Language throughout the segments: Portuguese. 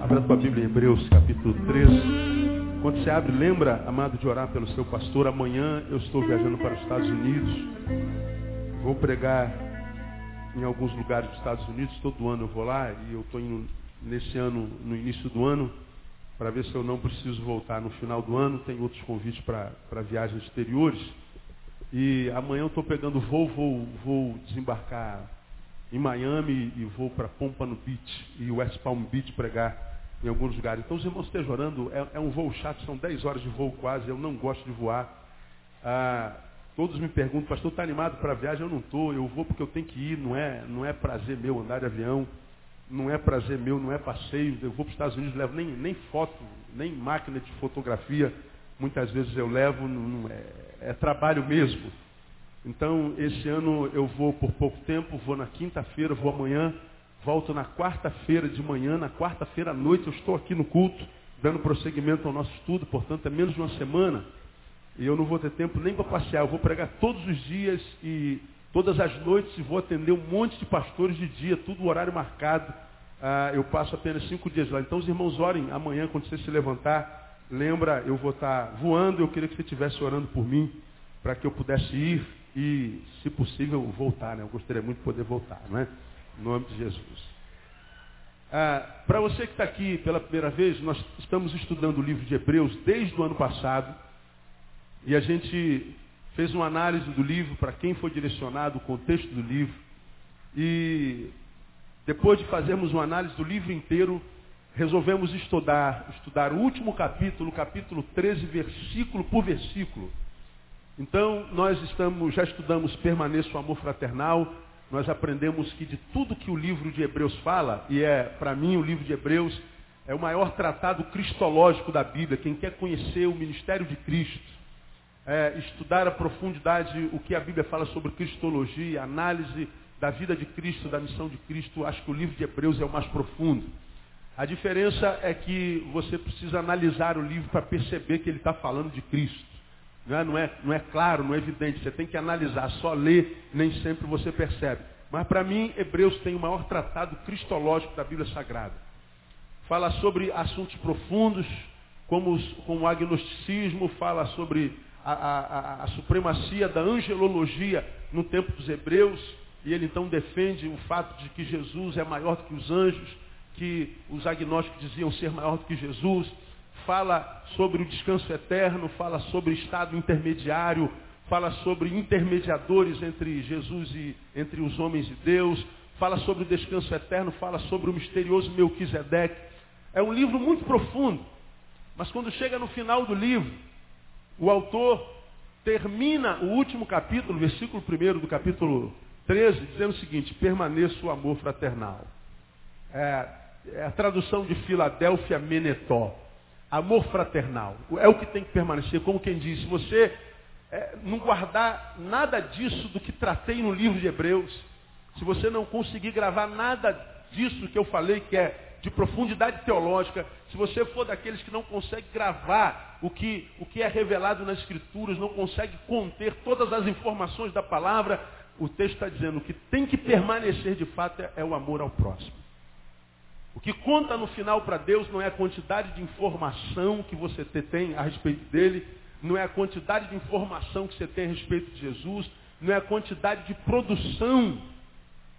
Abra tua Bíblia em Hebreus capítulo 13. Quando você abre, lembra, amado, de orar pelo seu pastor. Amanhã eu estou viajando para os Estados Unidos. Vou pregar em alguns lugares dos Estados Unidos. Todo ano eu vou lá e eu estou indo nesse ano, no início do ano, para ver se eu não preciso voltar no final do ano. Tem outros convites para viagens exteriores. E amanhã eu estou pegando voo, vou, vou desembarcar em Miami e vou para Pompano Beach e West Palm Beach pregar em alguns lugares. Então os irmãos estejam orando, é, é, um voo chato, são 10 horas de voo quase, eu não gosto de voar. Ah, todos me perguntam, pastor, está animado para a viagem? Eu não estou, eu vou porque eu tenho que ir, não é, não é prazer meu andar de avião, não é prazer meu, não é passeio. Eu vou para os Estados Unidos, levo nem, nem foto, nem máquina de fotografia, muitas vezes eu levo, não, é, é trabalho mesmo. Então, esse ano eu vou por pouco tempo, vou na quinta-feira, vou amanhã, Volto na quarta-feira de manhã, na quarta-feira à noite eu estou aqui no culto, dando prosseguimento ao nosso estudo, portanto é menos de uma semana. E eu não vou ter tempo nem para passear, eu vou pregar todos os dias e todas as noites e vou atender um monte de pastores de dia, tudo horário marcado. Ah, eu passo apenas cinco dias lá. Então os irmãos orem amanhã quando você se levantar. Lembra, eu vou estar voando, eu queria que você estivesse orando por mim, para que eu pudesse ir e, se possível, voltar. Né? Eu gostaria muito de poder voltar. Não é? Em nome de Jesus. Ah, Para você que está aqui pela primeira vez, nós estamos estudando o livro de Hebreus desde o ano passado. E a gente fez uma análise do livro, para quem foi direcionado, o contexto do livro. E depois de fazermos uma análise do livro inteiro, resolvemos estudar, estudar o último capítulo, capítulo 13, versículo por versículo. Então, nós estamos, já estudamos Permaneça o Amor Fraternal, nós aprendemos que de tudo que o livro de Hebreus fala, e é, para mim, o livro de Hebreus é o maior tratado cristológico da Bíblia. Quem quer conhecer o ministério de Cristo, é, estudar a profundidade o que a Bíblia fala sobre cristologia, análise da vida de Cristo, da missão de Cristo, acho que o livro de Hebreus é o mais profundo. A diferença é que você precisa analisar o livro para perceber que ele está falando de Cristo. Não é, não, é, não é claro, não é evidente. Você tem que analisar, só ler, nem sempre você percebe. Mas para mim, Hebreus tem o maior tratado cristológico da Bíblia Sagrada. Fala sobre assuntos profundos, como, como o agnosticismo, fala sobre a, a, a, supremacia da angelologia no tempo dos hebreus, e ele então defende o fato de que Jesus é maior do que os anjos, que os agnósticos diziam ser maior do que Jesus, fala sobre o descanso eterno, fala sobre estado intermediário, fala sobre intermediadores entre Jesus e entre os homens e Deus, fala sobre o descanso eterno, fala sobre o misterioso Melquisedeque. É um livro muito profundo, mas quando chega no final do livro, o autor termina o último capítulo, versículo 1 do capítulo 13, dizendo o seguinte, permaneça o amor fraternal. É a tradução de Filadélfia Menetó. Amor fraternal. É o que tem que permanecer. Como quem diz, se você é, não guardar nada disso do que tratei no livro de Hebreus, se você não conseguir gravar nada disso que eu falei, que é de profundidade teológica, se você for daqueles que não consegue gravar o que, o que é revelado nas Escrituras, não consegue conter todas as informações da palavra, o texto está dizendo que tem que permanecer de fato é, é o amor ao próximo. O que conta no final para Deus não é a quantidade de informação que você tem a respeito dele, não é a quantidade de informação que você tem a respeito de Jesus, não é a quantidade de produção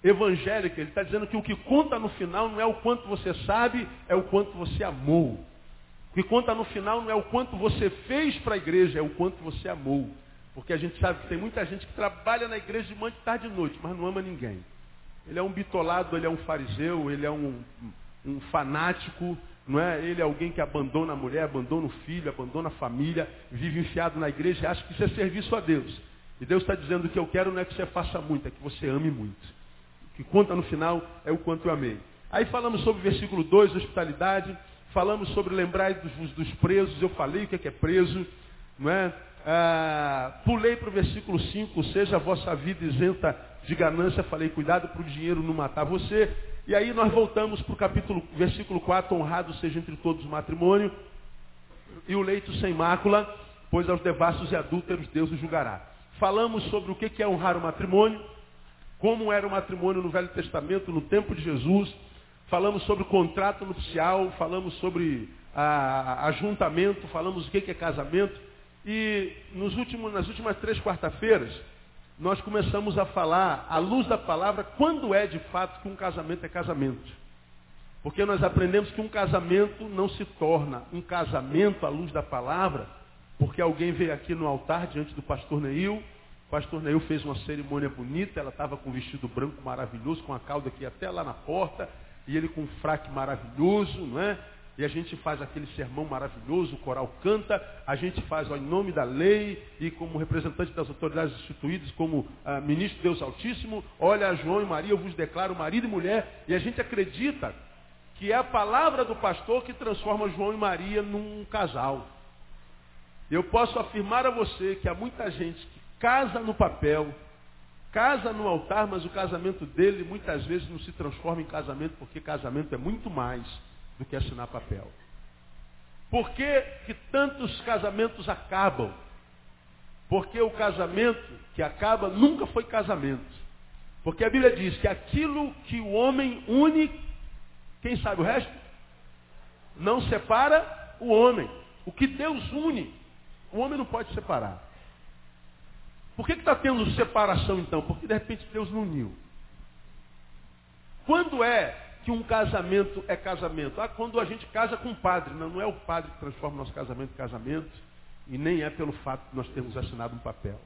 evangélica. Ele está dizendo que o que conta no final não é o quanto você sabe, é o quanto você amou. O que conta no final não é o quanto você fez para a igreja, é o quanto você amou. Porque a gente sabe que tem muita gente que trabalha na igreja de manhã, de tarde e noite, mas não ama ninguém. Ele é um bitolado, ele é um fariseu, ele é um um fanático, não é? Ele é alguém que abandona a mulher, abandona o filho, abandona a família, vive enfiado na igreja e acha que isso é serviço a Deus. E Deus está dizendo que eu quero não é que você faça muito, é que você ame muito. O que conta no final é o quanto eu amei. Aí falamos sobre o versículo 2, hospitalidade, falamos sobre lembrar dos, dos presos, eu falei o que é, que é preso, não é? Ah, pulei para o versículo 5, seja a vossa vida isenta de ganância, falei, cuidado para o dinheiro não matar você. E aí nós voltamos para o capítulo, versículo 4, honrado seja entre todos o matrimônio, e o leito sem mácula, pois aos devassos e adúlteros Deus os julgará. falamos sobre o que é honrar o matrimônio, como era o matrimônio no Velho Testamento, no tempo de Jesus, falamos sobre o contrato nupcial, falamos sobre a, ajuntamento, falamos o que é casamento. E nos últimos, nas últimas três quarta-feiras, nós começamos a falar, à luz da palavra, quando é de fato que um casamento é casamento. Porque nós aprendemos que um casamento não se torna um casamento à luz da palavra, porque alguém veio aqui no altar diante do pastor Neil, o pastor Neil fez uma cerimônia bonita, ela estava com um vestido branco maravilhoso, com a cauda aqui até lá na porta, e ele com um fraque maravilhoso, não é? E a gente faz aquele sermão maravilhoso, o coral canta, a gente faz ó, em nome da lei e como representante das autoridades instituídas, como ah, ministro de Deus Altíssimo, olha João e Maria, eu vos declaro marido e mulher, e a gente acredita que é a palavra do pastor que transforma João e Maria num casal. Eu posso afirmar a você que há muita gente que casa no papel, casa no altar, mas o casamento dele muitas vezes não se transforma em casamento, porque casamento é muito mais do que assinar papel. Por que, que tantos casamentos acabam? Porque o casamento que acaba nunca foi casamento. Porque a Bíblia diz que aquilo que o homem une, quem sabe o resto? Não separa o homem. O que Deus une, o homem não pode separar. Por que está tendo separação então? Porque de repente Deus não uniu. Quando é que um casamento é casamento? Ah, quando a gente casa com um padre. Não, não é o padre que transforma o nosso casamento em casamento. E nem é pelo fato de nós termos assinado um papel.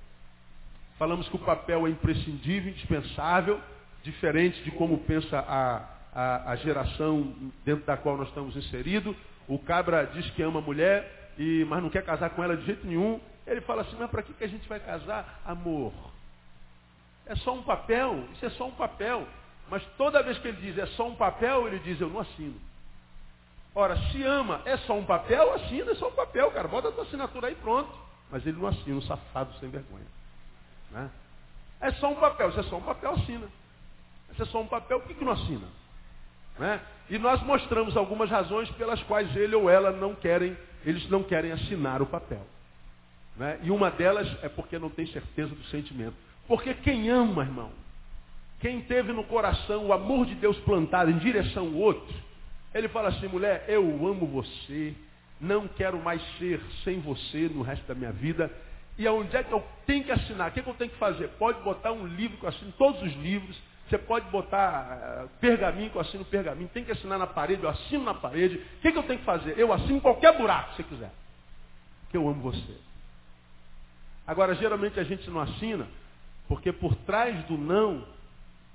Falamos que o papel é imprescindível, indispensável, diferente de como pensa a, a, a geração dentro da qual nós estamos inseridos. O cabra diz que ama a mulher, e, mas não quer casar com ela de jeito nenhum. Ele fala assim, mas para que, que a gente vai casar? Amor. É só um papel, isso é só um papel. Mas toda vez que ele diz é só um papel, ele diz eu não assino. Ora, se ama, é só um papel, assina, é só um papel, cara. Bota a tua assinatura aí pronto. Mas ele não assina, um safado sem vergonha. Né? É só um papel, se é só um papel, assina. Se é só um papel, por que, que não assina? Né? E nós mostramos algumas razões pelas quais ele ou ela não querem, eles não querem assinar o papel. Né? E uma delas é porque não tem certeza do sentimento. Porque quem ama, irmão, quem teve no coração o amor de Deus plantado em direção ao outro, ele fala assim, mulher, eu amo você, não quero mais ser sem você no resto da minha vida. E aonde é que eu tenho que assinar? O que, é que eu tenho que fazer? Pode botar um livro que eu assino todos os livros. Você pode botar uh, pergaminho que eu assino pergaminho. Tem que assinar na parede, eu assino na parede. O que, é que eu tenho que fazer? Eu assino qualquer buraco que você quiser. Porque eu amo você. Agora, geralmente a gente não assina, porque por trás do não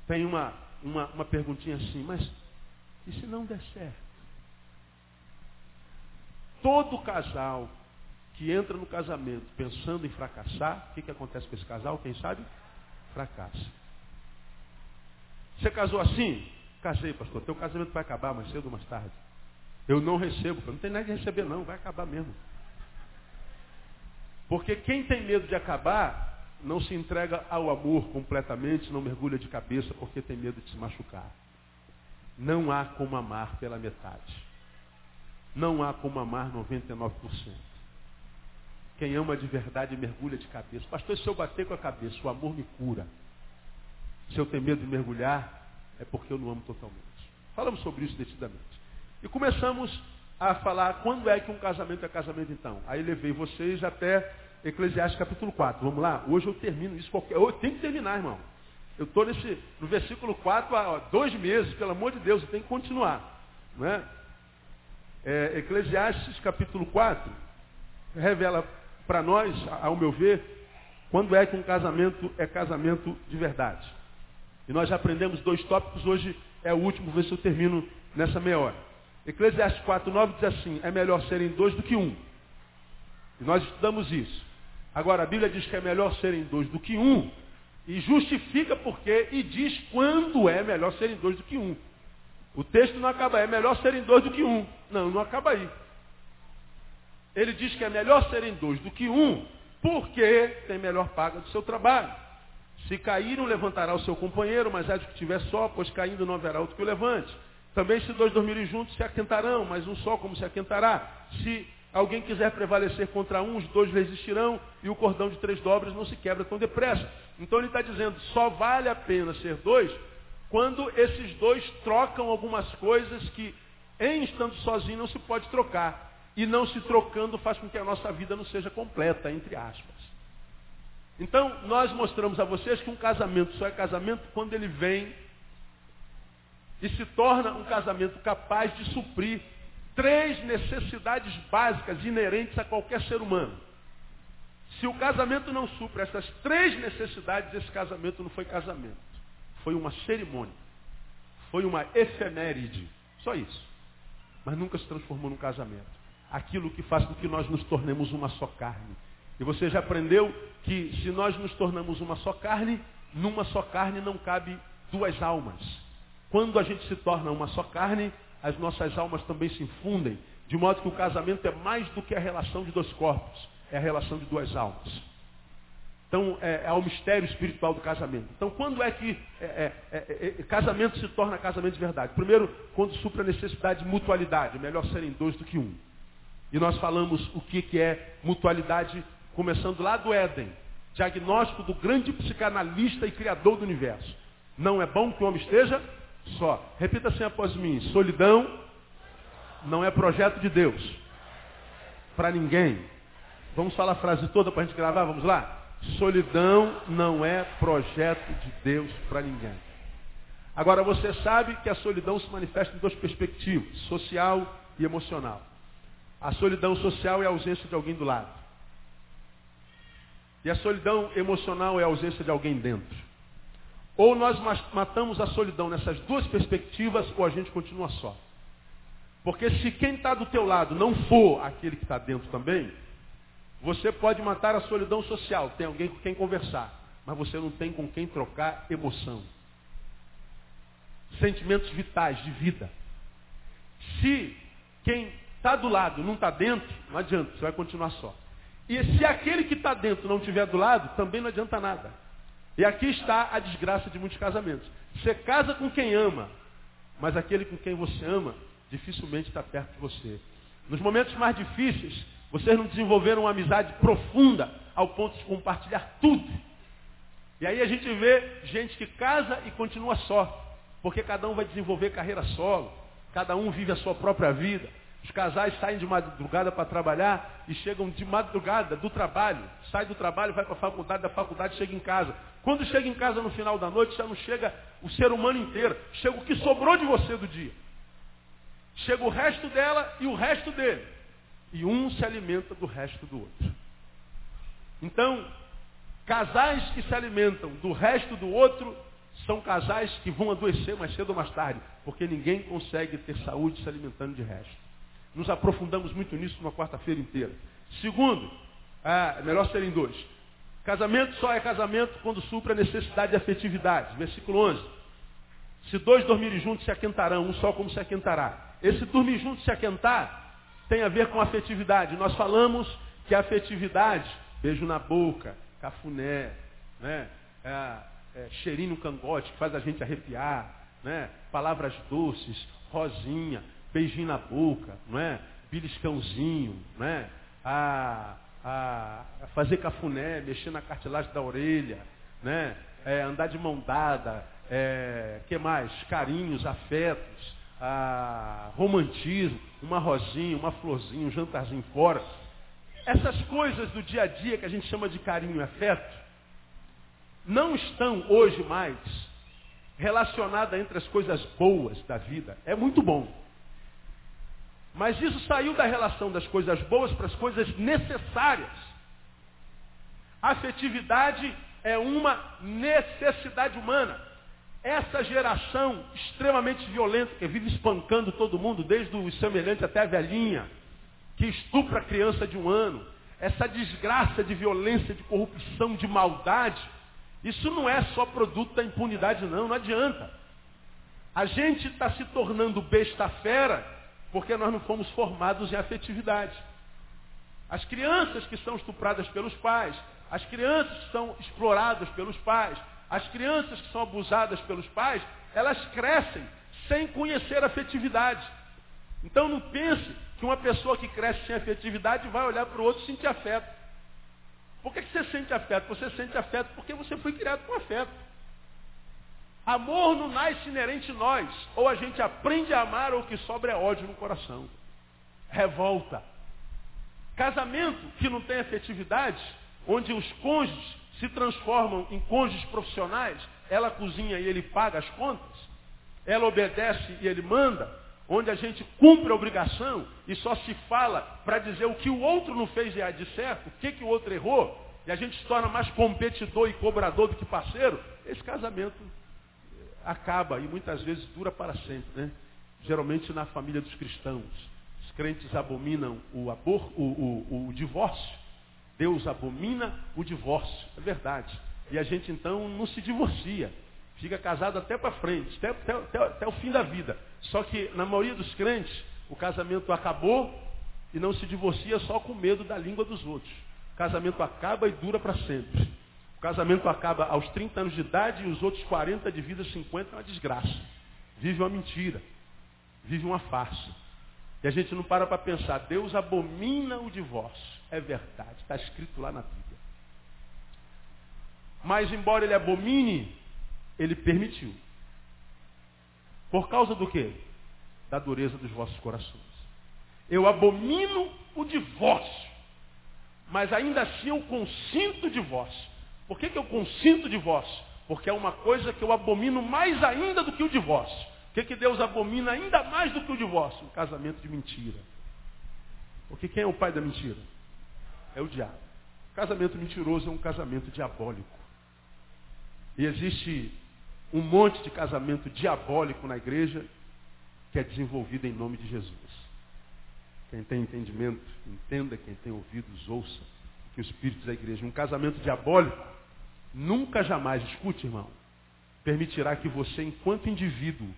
tem uma, uma, uma perguntinha assim, mas e se não der certo? Todo casal que entra no casamento pensando em fracassar, o que, que acontece com esse casal? Quem sabe? Fracassa. Você casou assim? Casei, pastor. Teu casamento vai acabar mais cedo ou mais tarde. Eu não recebo. Não tem nada de receber, não. Vai acabar mesmo. Porque quem tem medo de acabar não se entrega ao amor completamente, não mergulha de cabeça porque tem medo de se machucar. Não há como amar pela metade. Não há como amar 99%. Quem ama de verdade mergulha de cabeça. Pastor, se eu bater com a cabeça, o amor me cura. Se eu tenho medo de mergulhar, é porque eu não amo totalmente. Falamos sobre isso decididamente. E começamos a falar quando é que um casamento é casamento então. Aí levei vocês até Eclesiastes capítulo 4. Vamos lá? Hoje eu termino isso. Qualquer... Eu tenho que terminar, irmão. Eu estou no versículo 4 há dois meses, pelo amor de Deus, eu tenho que continuar. Não é? É, Eclesiastes capítulo 4 revela para nós, ao meu ver, quando é que um casamento é casamento de verdade. E nós já aprendemos dois tópicos, hoje é o último, vou ver se eu termino nessa meia hora. Eclesiastes 4, 9 diz assim, é melhor serem dois do que um. E nós estudamos isso. Agora, a Bíblia diz que é melhor serem dois do que um, e justifica porque, e diz quando é melhor serem dois do que um. O texto não acaba aí, é melhor serem dois do que um. Não, não acaba aí. Ele diz que é melhor serem dois do que um, porque tem melhor paga do seu trabalho. Se não levantará o seu companheiro, mas é de que estiver só, pois caindo não haverá outro que o levante. Também se dois dormirem juntos, se aquentarão, mas um só como se aquentará. Se alguém quiser prevalecer contra um, os dois resistirão e o cordão de três dobras não se quebra tão depressa. Então ele está dizendo, só vale a pena ser dois quando esses dois trocam algumas coisas que, em estando sozinho, não se pode trocar. E não se trocando faz com que a nossa vida não seja completa, entre aspas. Então, nós mostramos a vocês que um casamento só é casamento quando ele vem e se torna um casamento capaz de suprir três necessidades básicas inerentes a qualquer ser humano. Se o casamento não supre essas três necessidades, esse casamento não foi casamento. Foi uma cerimônia. Foi uma efeméride. Só isso. Mas nunca se transformou num casamento. Aquilo que faz com que nós nos tornemos uma só carne. E você já aprendeu que se nós nos tornamos uma só carne, numa só carne não cabe duas almas. Quando a gente se torna uma só carne, as nossas almas também se infundem, de modo que o casamento é mais do que a relação de dois corpos, é a relação de duas almas. Então, é, é o mistério espiritual do casamento. Então, quando é que é, é, é, é casamento se torna casamento de verdade? Primeiro, quando supra a necessidade de mutualidade. É melhor serem dois do que um. E nós falamos o que, que é mutualidade, começando lá do Éden. Diagnóstico do grande psicanalista e criador do universo. Não é bom que o homem esteja só. Repita assim após mim. Solidão não é projeto de Deus. Para ninguém. Vamos falar a frase toda para a gente gravar? Vamos lá? Solidão não é projeto de Deus para ninguém. Agora você sabe que a solidão se manifesta em duas perspectivas, social e emocional. A solidão social é a ausência de alguém do lado. E a solidão emocional é a ausência de alguém dentro. Ou nós matamos a solidão nessas duas perspectivas, ou a gente continua só. Porque se quem está do teu lado não for aquele que está dentro também, você pode matar a solidão social, tem alguém com quem conversar, mas você não tem com quem trocar emoção. Sentimentos vitais de vida. Se quem está do lado não está dentro, não adianta, você vai continuar só. E se aquele que está dentro não estiver do lado, também não adianta nada. E aqui está a desgraça de muitos casamentos. Você casa com quem ama, mas aquele com quem você ama dificilmente está perto de você. Nos momentos mais difíceis, vocês não desenvolveram uma amizade profunda ao ponto de compartilhar tudo. E aí a gente vê gente que casa e continua só. Porque cada um vai desenvolver carreira solo. Cada um vive a sua própria vida. Os casais saem de madrugada para trabalhar e chegam de madrugada do trabalho. Sai do trabalho, vai para a faculdade, da faculdade chega em casa. Quando chega em casa no final da noite, já não chega o ser humano inteiro. Chega o que sobrou de você do dia. Chega o resto dela e o resto dele. E um se alimenta do resto do outro. Então, casais que se alimentam do resto do outro são casais que vão adoecer mais cedo ou mais tarde, porque ninguém consegue ter saúde se alimentando de resto. Nos aprofundamos muito nisso numa quarta-feira inteira. Segundo, é melhor serem dois. Casamento só é casamento quando supra a necessidade de afetividade. Versículo 11. Se dois dormirem juntos, se aquentarão, um só como se aquentará. Esse dormir juntos, se aquentar, tem a ver com afetividade. Nós falamos que a afetividade, beijo na boca, cafuné, né? É, é, cheirinho no cangote, que faz a gente arrepiar, né? palavras doces, rosinha, beijinho na boca, não é? beliscãozinho, né? a, a, a fazer cafuné, mexer na cartilagem da orelha, né? É, andar de mão dada, é, que mais? Carinhos, afetos, a, romantismo, uma rosinha, uma florzinha, um jantarzinho fora. Essas coisas do dia a dia que a gente chama de carinho e afeto, não estão hoje mais relacionadas entre as coisas boas da vida. É muito bom. Mas isso saiu da relação das coisas boas para as coisas necessárias. A afetividade é uma necessidade humana. Essa geração extremamente violenta, que vive espancando todo mundo, desde o semelhante até a velhinha, que estupra a criança de um ano, essa desgraça de violência, de corrupção, de maldade, isso não é só produto da impunidade, não, não adianta. A gente está se tornando besta fera porque nós não fomos formados em afetividade. As crianças que são estupradas pelos pais, as crianças que são exploradas pelos pais, as crianças que são abusadas pelos pais, elas crescem sem conhecer afetividade. Então não pense que uma pessoa que cresce sem afetividade vai olhar para o outro e sentir afeto. Por que, que você sente afeto? Você sente afeto porque você foi criado com afeto. Amor não nasce inerente em nós. Ou a gente aprende a amar ou o que sobra é ódio no coração. Revolta. Casamento que não tem afetividade, onde os cônjuges se transformam em cônjuges profissionais, ela cozinha e ele paga as contas, ela obedece e ele manda, onde a gente cumpre a obrigação e só se fala para dizer o que o outro não fez de certo, o que, que o outro errou, e a gente se torna mais competidor e cobrador do que parceiro, esse casamento acaba e muitas vezes dura para sempre. Né? Geralmente na família dos cristãos. Os crentes abominam o, abor, o, o, o divórcio. Deus abomina o divórcio. É verdade. E a gente então não se divorcia. Fica casado até para frente, até, até, até, até o fim da vida. Só que na maioria dos crentes, o casamento acabou e não se divorcia só com medo da língua dos outros. O casamento acaba e dura para sempre. O casamento acaba aos 30 anos de idade e os outros 40 de vida, 50 é uma desgraça. Vive uma mentira. Vive uma farsa. E a gente não para para pensar, Deus abomina o divórcio. É verdade, está escrito lá na Bíblia. Mas embora ele abomine, ele permitiu. Por causa do quê? Da dureza dos vossos corações. Eu abomino o divórcio, mas ainda assim eu consinto o divórcio. Por que, que eu consinto divórcio? Porque é uma coisa que eu abomino mais ainda do que o divórcio. O que, que Deus abomina ainda mais do que o divórcio? Um casamento de mentira. Porque quem é o pai da mentira? É o diabo. Casamento mentiroso é um casamento diabólico. E existe um monte de casamento diabólico na igreja que é desenvolvido em nome de Jesus. Quem tem entendimento, entenda, quem tem ouvidos, ouça que o Espírito da igreja. Um casamento diabólico nunca jamais, escute irmão, permitirá que você, enquanto indivíduo,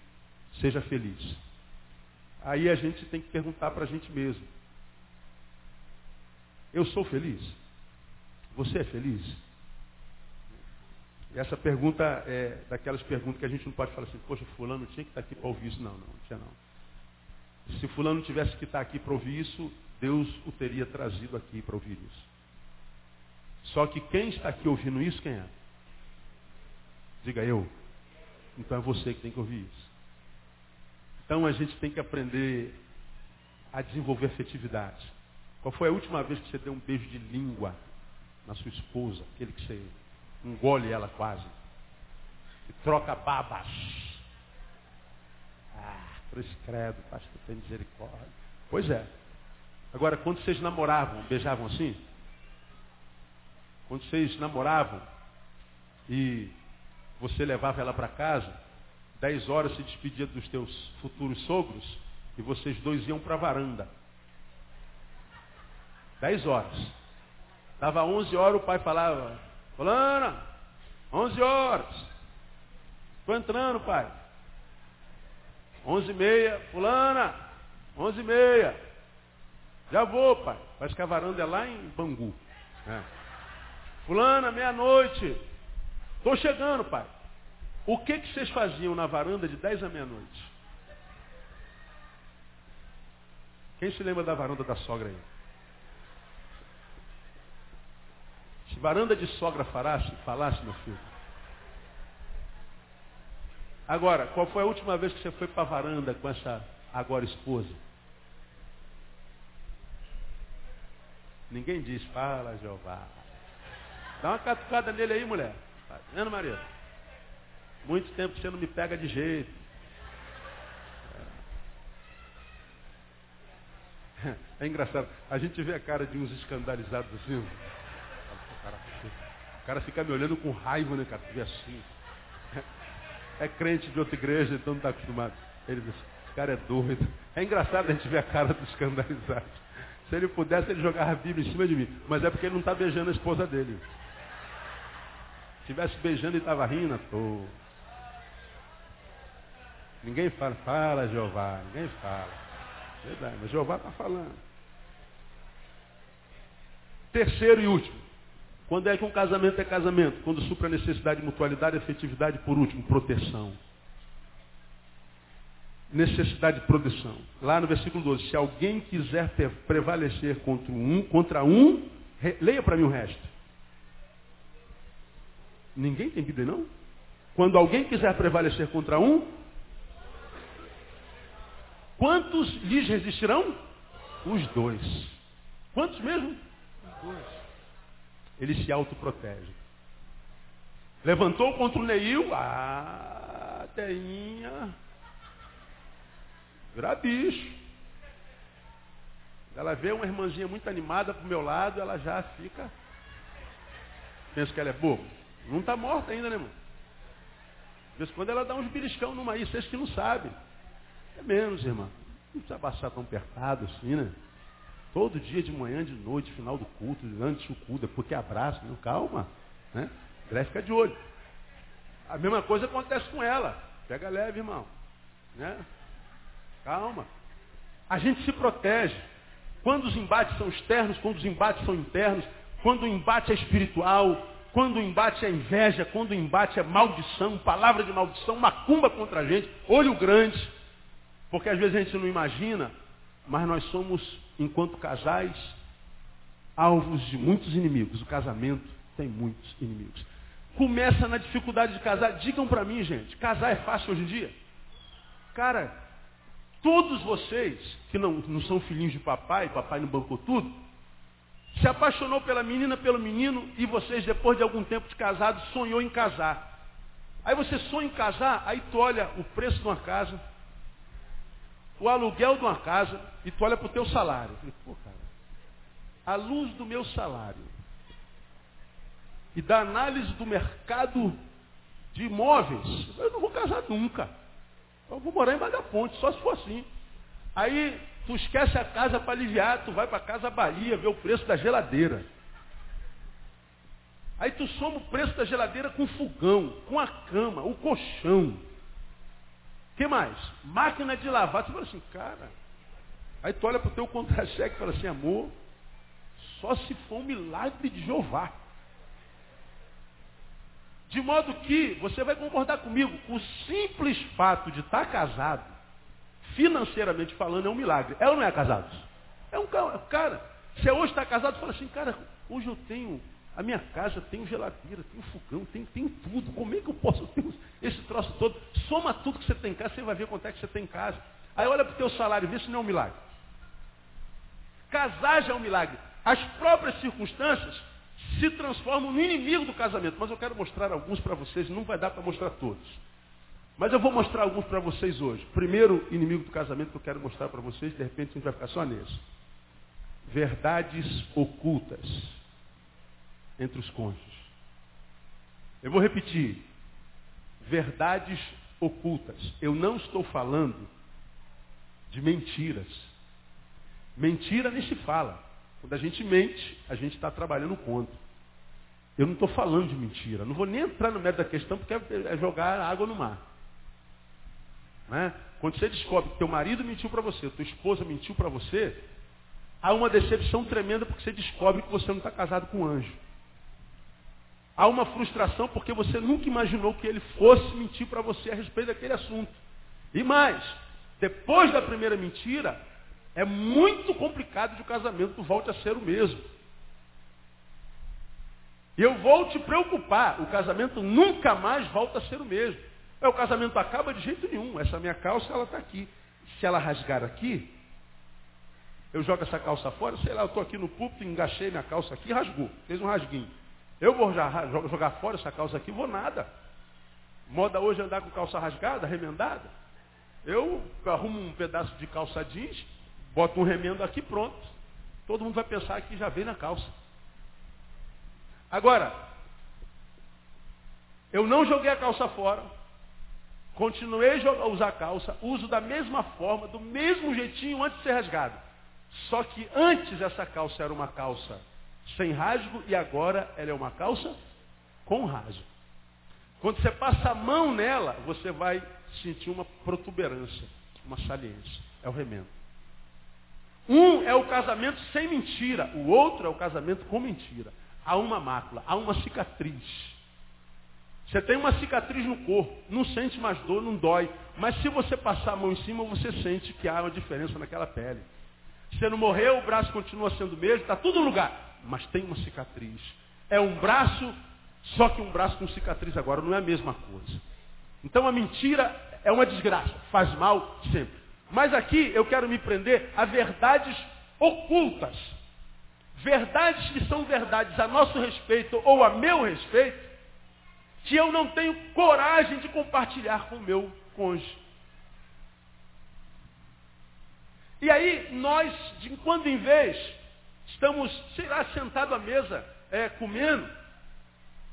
seja feliz. Aí a gente tem que perguntar para a gente mesmo. Eu sou feliz? Você é feliz? Essa pergunta é daquelas perguntas que a gente não pode falar assim, poxa, fulano tinha que estar aqui para ouvir isso. Não, não, não tinha não. Se fulano tivesse que estar aqui para ouvir isso, Deus o teria trazido aqui para ouvir isso. Só que quem está aqui ouvindo isso, quem é? Diga eu. Então é você que tem que ouvir isso. Então a gente tem que aprender a desenvolver afetividade. Qual foi a última vez que você deu um beijo de língua na sua esposa? Aquele que você engole ela quase. E troca babas. Ah, esse credo, pastor, tem misericórdia. Pois é. Agora, quando vocês namoravam, beijavam assim? Quando vocês namoravam e você levava ela para casa, dez horas se despedia dos teus futuros sogros e vocês dois iam para a varanda. Dez horas. Dava onze horas, o pai falava, Fulana, 11 horas. Estou entrando, pai. 11 e meia. Fulana, 11 e meia. Já vou, pai. Parece que a varanda é lá em Bangu. É. Fulana, meia-noite. Estou chegando, pai. O que, que vocês faziam na varanda de 10 à meia-noite? Quem se lembra da varanda da sogra aí? Se varanda de sogra falasse, falasse, meu filho. Agora, qual foi a última vez que você foi para a varanda com essa agora esposa? Ninguém diz, fala Jeová. Dá uma catucada nele aí, mulher. Tá vendo, Maria? Muito tempo que você não me pega de jeito. É, é engraçado. A gente vê a cara de uns escandalizados assim o cara fica me olhando com raiva, né, cara? Vê assim. É crente de outra igreja, então não está acostumado. Ele diz, esse cara é doido. É engraçado a gente ver a cara do escandalizado. Se ele pudesse, ele jogava a Bíblia em cima de mim. Mas é porque ele não está beijando a esposa dele. Se estivesse beijando e estava rindo, tô. Ninguém fala, fala Jeová, ninguém fala. Verdade, mas Jeová está falando. Terceiro e último. Quando é que um casamento é casamento? Quando supra a necessidade de mutualidade, afetividade, por último, proteção. necessidade de proteção. Lá no versículo 12, se alguém quiser prevalecer contra um, contra um, leia para mim o resto. Ninguém tem Bíblia, não? Quando alguém quiser prevalecer contra um, quantos lhes resistirão? Os dois. Quantos mesmo? Os dois. Ele se autoprotege. Levantou contra o Neil, ah, teinha, virar bicho. Ela vê uma irmãzinha muito animada pro meu lado, ela já fica. Pensa que ela é boba. Não está morta ainda, né, irmão? De vez em quando ela dá uns beliscão numa aí, vocês que não sabem. É menos, irmão. Não precisa baixar tão apertado assim, né? Todo dia, de manhã, de noite, final do culto, antes do culto, depois que abraça, né? calma. Né? Deve ficar de olho. A mesma coisa acontece com ela. Pega leve, irmão. Né? Calma. A gente se protege. Quando os embates são externos, quando os embates são internos, quando o embate é espiritual, quando o embate é inveja, quando o embate é maldição, palavra de maldição, macumba contra a gente, olho grande. Porque às vezes a gente não imagina, mas nós somos, enquanto casais, alvos de muitos inimigos. O casamento tem muitos inimigos. Começa na dificuldade de casar. Digam para mim, gente, casar é fácil hoje em dia? Cara, todos vocês que não, não são filhinhos de papai, papai não bancou tudo, se apaixonou pela menina, pelo menino, e vocês, depois de algum tempo de casado, sonhou em casar. Aí você sonha em casar, aí tu olha o preço de uma casa, o aluguel de uma casa, e tu olha para o teu salário. pô, cara, a luz do meu salário e da análise do mercado de imóveis, eu não vou casar nunca. Eu vou morar em Magaponte, só se for assim. Aí Tu esquece a casa para aliviar, tu vai para casa Bahia ver o preço da geladeira. Aí tu soma o preço da geladeira com fogão, com a cama, o colchão. que mais? Máquina de lavar. Tu fala assim, cara. Aí tu olha para o teu contra-cheque e fala assim, amor, só se for um milagre de Jeová. De modo que você vai concordar comigo, o simples fato de estar tá casado financeiramente falando, é um milagre. É ou não é casado? É um cara. Você hoje está casado fala assim, cara, hoje eu tenho, a minha casa tem geladeira, tem fogão, tem, tem tudo. Como é que eu posso ter esse troço todo? Soma tudo que você tem em casa, você vai ver quanto é que você tem em casa. Aí olha para o teu salário e vê se não é um milagre. Casar já é um milagre. As próprias circunstâncias se transformam no inimigo do casamento. Mas eu quero mostrar alguns para vocês, não vai dar para mostrar todos. Mas eu vou mostrar alguns para vocês hoje. Primeiro inimigo do casamento que eu quero mostrar para vocês, de repente a gente vai ficar só nesse. Verdades ocultas entre os cônjuges. Eu vou repetir. Verdades ocultas. Eu não estou falando de mentiras. Mentira nem se fala. Quando a gente mente, a gente está trabalhando contra. Eu não estou falando de mentira. Não vou nem entrar no mérito da questão porque é jogar água no mar. Né? Quando você descobre que teu marido mentiu para você, tua esposa mentiu para você, há uma decepção tremenda porque você descobre que você não está casado com um anjo. Há uma frustração porque você nunca imaginou que ele fosse mentir para você a respeito daquele assunto. E mais, depois da primeira mentira, é muito complicado de o casamento volte a ser o mesmo. E eu vou te preocupar, o casamento nunca mais volta a ser o mesmo. É, o casamento acaba de jeito nenhum. Essa minha calça, ela está aqui. Se ela rasgar aqui, eu jogo essa calça fora, sei lá, eu estou aqui no púlpito, engaixei minha calça aqui, rasgou, fez um rasguinho. Eu vou jogar fora essa calça aqui, vou nada. Moda hoje é andar com calça rasgada, remendada. Eu arrumo um pedaço de calça jeans, boto um remendo aqui, pronto. Todo mundo vai pensar que já veio na calça. Agora, eu não joguei a calça fora, Continuei a usar calça, uso da mesma forma, do mesmo jeitinho antes de ser rasgado. Só que antes essa calça era uma calça sem rasgo e agora ela é uma calça com rasgo. Quando você passa a mão nela, você vai sentir uma protuberância, uma saliência. É o remendo. Um é o casamento sem mentira, o outro é o casamento com mentira. Há uma mácula, há uma cicatriz. Você tem uma cicatriz no corpo, não sente mais dor, não dói. Mas se você passar a mão em cima, você sente que há uma diferença naquela pele. Você não morreu, o braço continua sendo o mesmo, está tudo no lugar. Mas tem uma cicatriz. É um braço, só que um braço com cicatriz agora não é a mesma coisa. Então a mentira é uma desgraça, faz mal sempre. Mas aqui eu quero me prender a verdades ocultas. Verdades que são verdades a nosso respeito ou a meu respeito, que eu não tenho coragem de compartilhar com o meu cônjuge. E aí nós, de quando em vez, estamos, sei lá, sentados à mesa, é, comendo,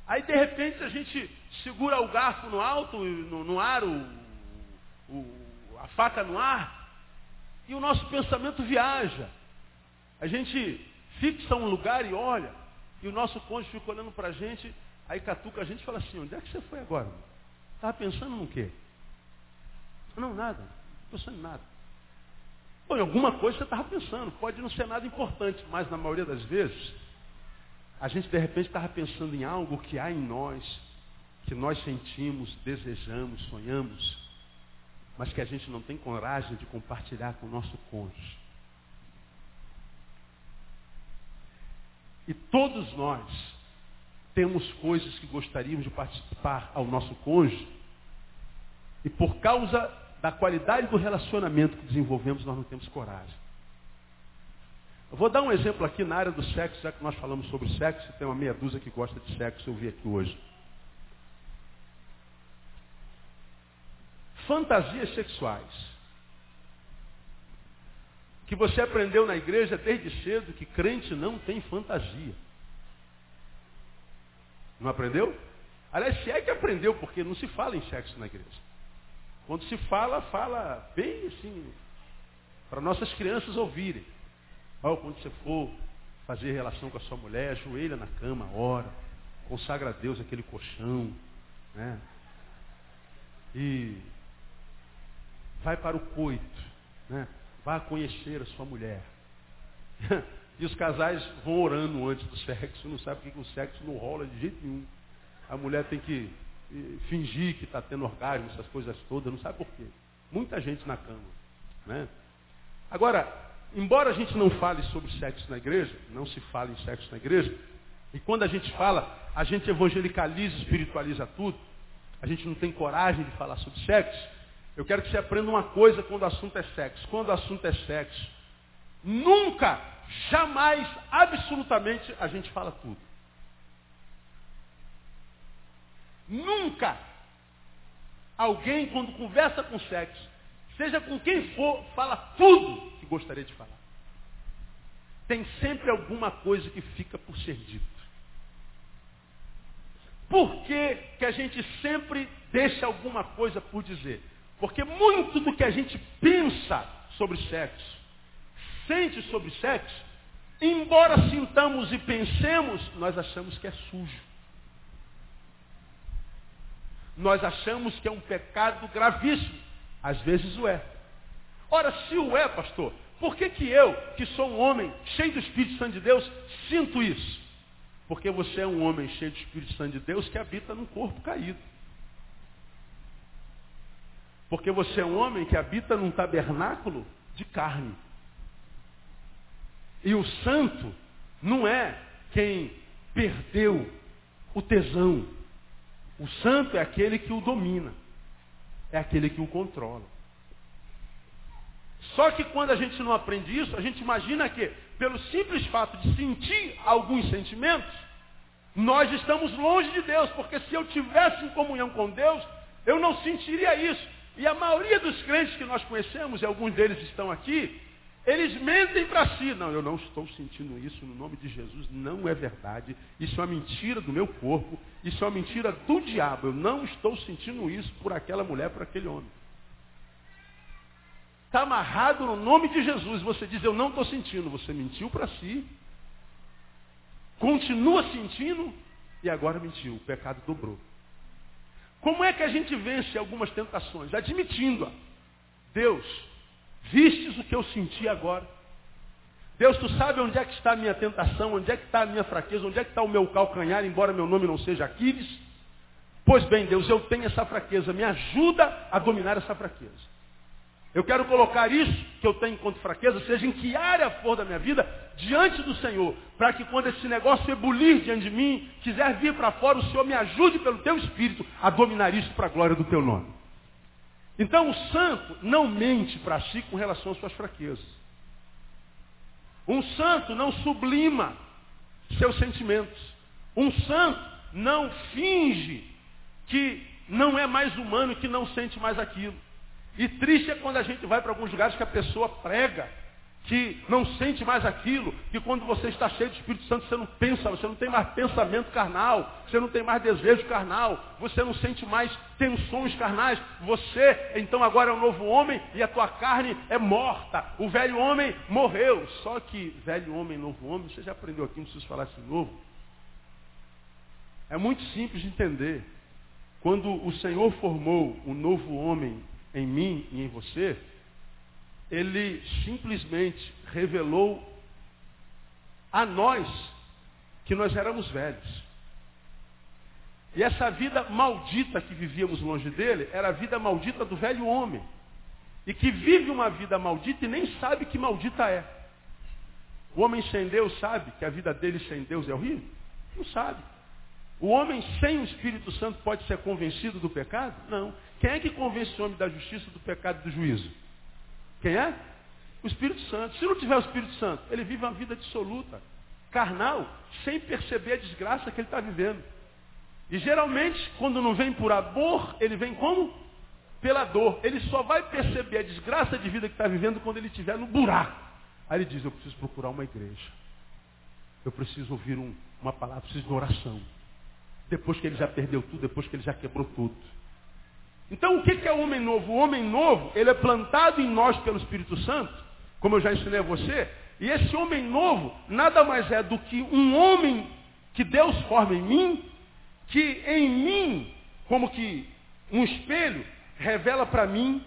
aí de repente a gente segura o garfo no alto, no, no ar, o, o, a faca no ar, e o nosso pensamento viaja. A gente fixa um lugar e olha, e o nosso cônjuge fica olhando para a gente Aí catuca a gente fala assim, onde é que você foi agora? Estava pensando no quê? Não, nada. Não pensando em nada. Bom, em alguma coisa você estava pensando. Pode não ser nada importante, mas na maioria das vezes, a gente de repente estava pensando em algo que há em nós, que nós sentimos, desejamos, sonhamos, mas que a gente não tem coragem de compartilhar com o nosso cônjuge. E todos nós temos coisas que gostaríamos de participar ao nosso cônjuge, e por causa da qualidade do relacionamento que desenvolvemos, nós não temos coragem. Eu vou dar um exemplo aqui na área do sexo, já que nós falamos sobre sexo, tem uma meia dúzia que gosta de sexo, eu vi aqui hoje. Fantasias sexuais. Que você aprendeu na igreja desde cedo que crente não tem fantasia. Não aprendeu? Aliás, se é que aprendeu, porque não se fala em sexo na igreja. Quando se fala, fala bem assim, para nossas crianças ouvirem. Oh, quando você for fazer relação com a sua mulher, ajoelha na cama, ora, consagra a Deus aquele colchão, né? E vai para o coito, né? Vá conhecer a sua mulher. E os casais vão orando antes do sexo, não sabem que o sexo não rola de jeito nenhum. A mulher tem que eh, fingir que está tendo orgasmo, essas coisas todas, não sabe por quê. Muita gente na cama. Né? Agora, embora a gente não fale sobre sexo na igreja, não se fale em sexo na igreja, e quando a gente fala, a gente evangelicaliza, espiritualiza tudo, a gente não tem coragem de falar sobre sexo, eu quero que você aprenda uma coisa quando o assunto é sexo. Quando o assunto é sexo, nunca jamais, absolutamente, a gente fala tudo. Nunca alguém, quando conversa com sexo, seja com quem for, fala tudo que gostaria de falar. Tem sempre alguma coisa que fica por ser dito. Por que, que a gente sempre deixa alguma coisa por dizer? Porque muito do que a gente pensa sobre sexo, sente sobre sexo, embora sintamos e pensemos, nós achamos que é sujo. Nós achamos que é um pecado gravíssimo. Às vezes o é. Ora, se o é, pastor, por que, que eu, que sou um homem cheio do Espírito Santo de Deus, sinto isso? Porque você é um homem cheio do Espírito Santo de Deus que habita num corpo caído. Porque você é um homem que habita num tabernáculo de carne. E o santo não é quem perdeu o tesão. O santo é aquele que o domina. É aquele que o controla. Só que quando a gente não aprende isso, a gente imagina que, pelo simples fato de sentir alguns sentimentos, nós estamos longe de Deus, porque se eu tivesse em comunhão com Deus, eu não sentiria isso. E a maioria dos crentes que nós conhecemos, e alguns deles estão aqui, eles mentem para si. Não, eu não estou sentindo isso no nome de Jesus. Não é verdade. Isso é uma mentira do meu corpo. Isso é uma mentira do diabo. Eu não estou sentindo isso por aquela mulher, por aquele homem. Está amarrado no nome de Jesus. Você diz, eu não estou sentindo. Você mentiu para si. Continua sentindo e agora mentiu. O pecado dobrou. Como é que a gente vence algumas tentações? Admitindo-a. Deus, Vistes o que eu senti agora. Deus, tu sabe onde é que está a minha tentação, onde é que está a minha fraqueza, onde é que está o meu calcanhar, embora meu nome não seja Aquiles. Pois bem, Deus, eu tenho essa fraqueza, me ajuda a dominar essa fraqueza. Eu quero colocar isso que eu tenho enquanto fraqueza, seja em que área for da minha vida, diante do Senhor, para que quando esse negócio ebulir diante de mim, quiser vir para fora, o Senhor me ajude pelo teu Espírito a dominar isso para a glória do teu nome. Então o santo não mente para si com relação às suas fraquezas. Um santo não sublima seus sentimentos. Um santo não finge que não é mais humano e que não sente mais aquilo. E triste é quando a gente vai para alguns lugares que a pessoa prega, que não sente mais aquilo, que quando você está cheio do Espírito Santo, você não pensa, você não tem mais pensamento carnal, você não tem mais desejo carnal, você não sente mais tensões carnais, você então agora é um novo homem e a tua carne é morta. O velho homem morreu. Só que velho homem, novo homem, você já aprendeu aqui, não preciso falar assim novo. É muito simples de entender. Quando o Senhor formou um novo homem em mim e em você, ele simplesmente revelou a nós que nós éramos velhos. E essa vida maldita que vivíamos longe dele era a vida maldita do velho homem. E que vive uma vida maldita e nem sabe que maldita é. O homem sem Deus sabe que a vida dele sem Deus é horrível? Não sabe. O homem sem o Espírito Santo pode ser convencido do pecado? Não. Quem é que convence o homem da justiça, do pecado e do juízo? Quem é? O Espírito Santo. Se não tiver o Espírito Santo, ele vive uma vida dissoluta, carnal, sem perceber a desgraça que ele está vivendo. E geralmente, quando não vem por amor, ele vem como? Pela dor. Ele só vai perceber a desgraça de vida que está vivendo quando ele estiver no buraco. Aí ele diz, eu preciso procurar uma igreja. Eu preciso ouvir um, uma palavra, preciso de oração. Depois que ele já perdeu tudo, depois que ele já quebrou tudo. Então o que é o homem novo? O homem novo, ele é plantado em nós pelo Espírito Santo, como eu já ensinei a você, e esse homem novo nada mais é do que um homem que Deus forma em mim, que em mim, como que um espelho, revela para mim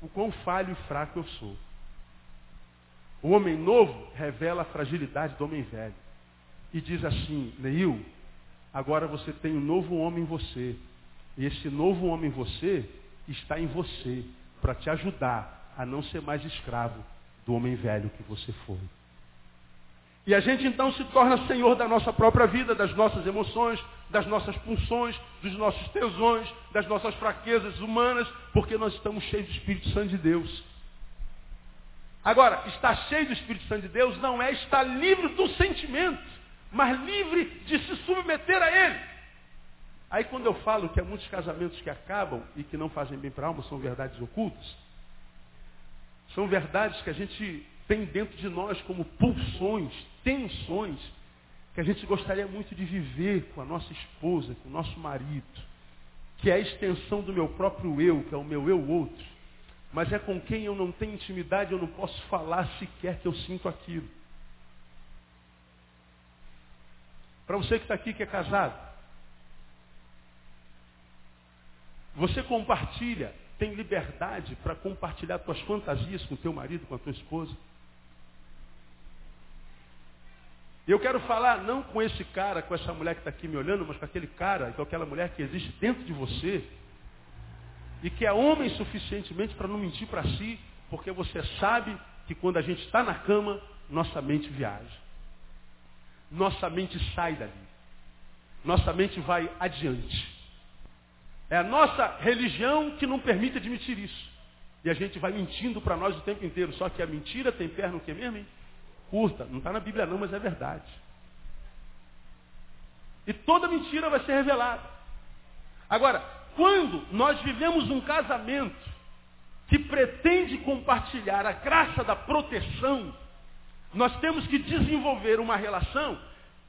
o quão falho e fraco eu sou. O homem novo revela a fragilidade do homem velho. E diz assim, Neil, agora você tem um novo homem em você. Esse novo homem em você está em você para te ajudar a não ser mais escravo do homem velho que você foi. E a gente então se torna senhor da nossa própria vida, das nossas emoções, das nossas pulsões, dos nossos tesões, das nossas fraquezas humanas, porque nós estamos cheios do Espírito Santo de Deus. Agora, estar cheio do Espírito Santo de Deus não é estar livre do sentimento, mas livre de se submeter a ele. Aí quando eu falo que há muitos casamentos que acabam e que não fazem bem para a alma, são verdades ocultas, são verdades que a gente tem dentro de nós como pulsões, tensões, que a gente gostaria muito de viver com a nossa esposa, com o nosso marido, que é a extensão do meu próprio eu, que é o meu eu outro, mas é com quem eu não tenho intimidade, eu não posso falar sequer que eu sinto aquilo. Para você que está aqui que é casado, Você compartilha, tem liberdade para compartilhar suas fantasias com teu marido, com a tua esposa. Eu quero falar não com esse cara, com essa mulher que está aqui me olhando, mas com aquele cara, com aquela mulher que existe dentro de você e que é homem suficientemente para não mentir para si, porque você sabe que quando a gente está na cama, nossa mente viaja. Nossa mente sai dali. Nossa mente vai adiante. É a nossa religião que não permite admitir isso. E a gente vai mentindo para nós o tempo inteiro. Só que a mentira tem perna o que mesmo, hein? Curta. Não está na Bíblia não, mas é verdade. E toda mentira vai ser revelada. Agora, quando nós vivemos um casamento que pretende compartilhar a graça da proteção, nós temos que desenvolver uma relação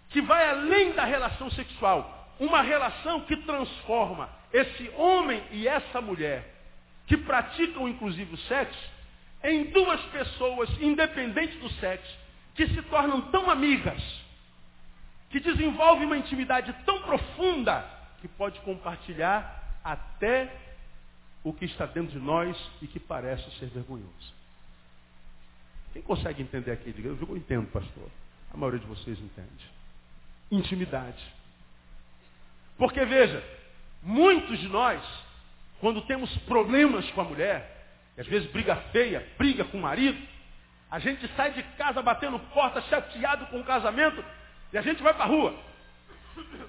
que vai além da relação sexual. Uma relação que transforma esse homem e essa mulher, que praticam inclusive o sexo, em duas pessoas, independentes do sexo, que se tornam tão amigas, que desenvolvem uma intimidade tão profunda, que pode compartilhar até o que está dentro de nós e que parece ser vergonhoso. Quem consegue entender aqui? Eu entendo, pastor. A maioria de vocês entende. Intimidade. Porque veja, Muitos de nós, quando temos problemas com a mulher, às vezes briga feia, briga com o marido, a gente sai de casa batendo porta, chateado com o casamento, e a gente vai para a rua.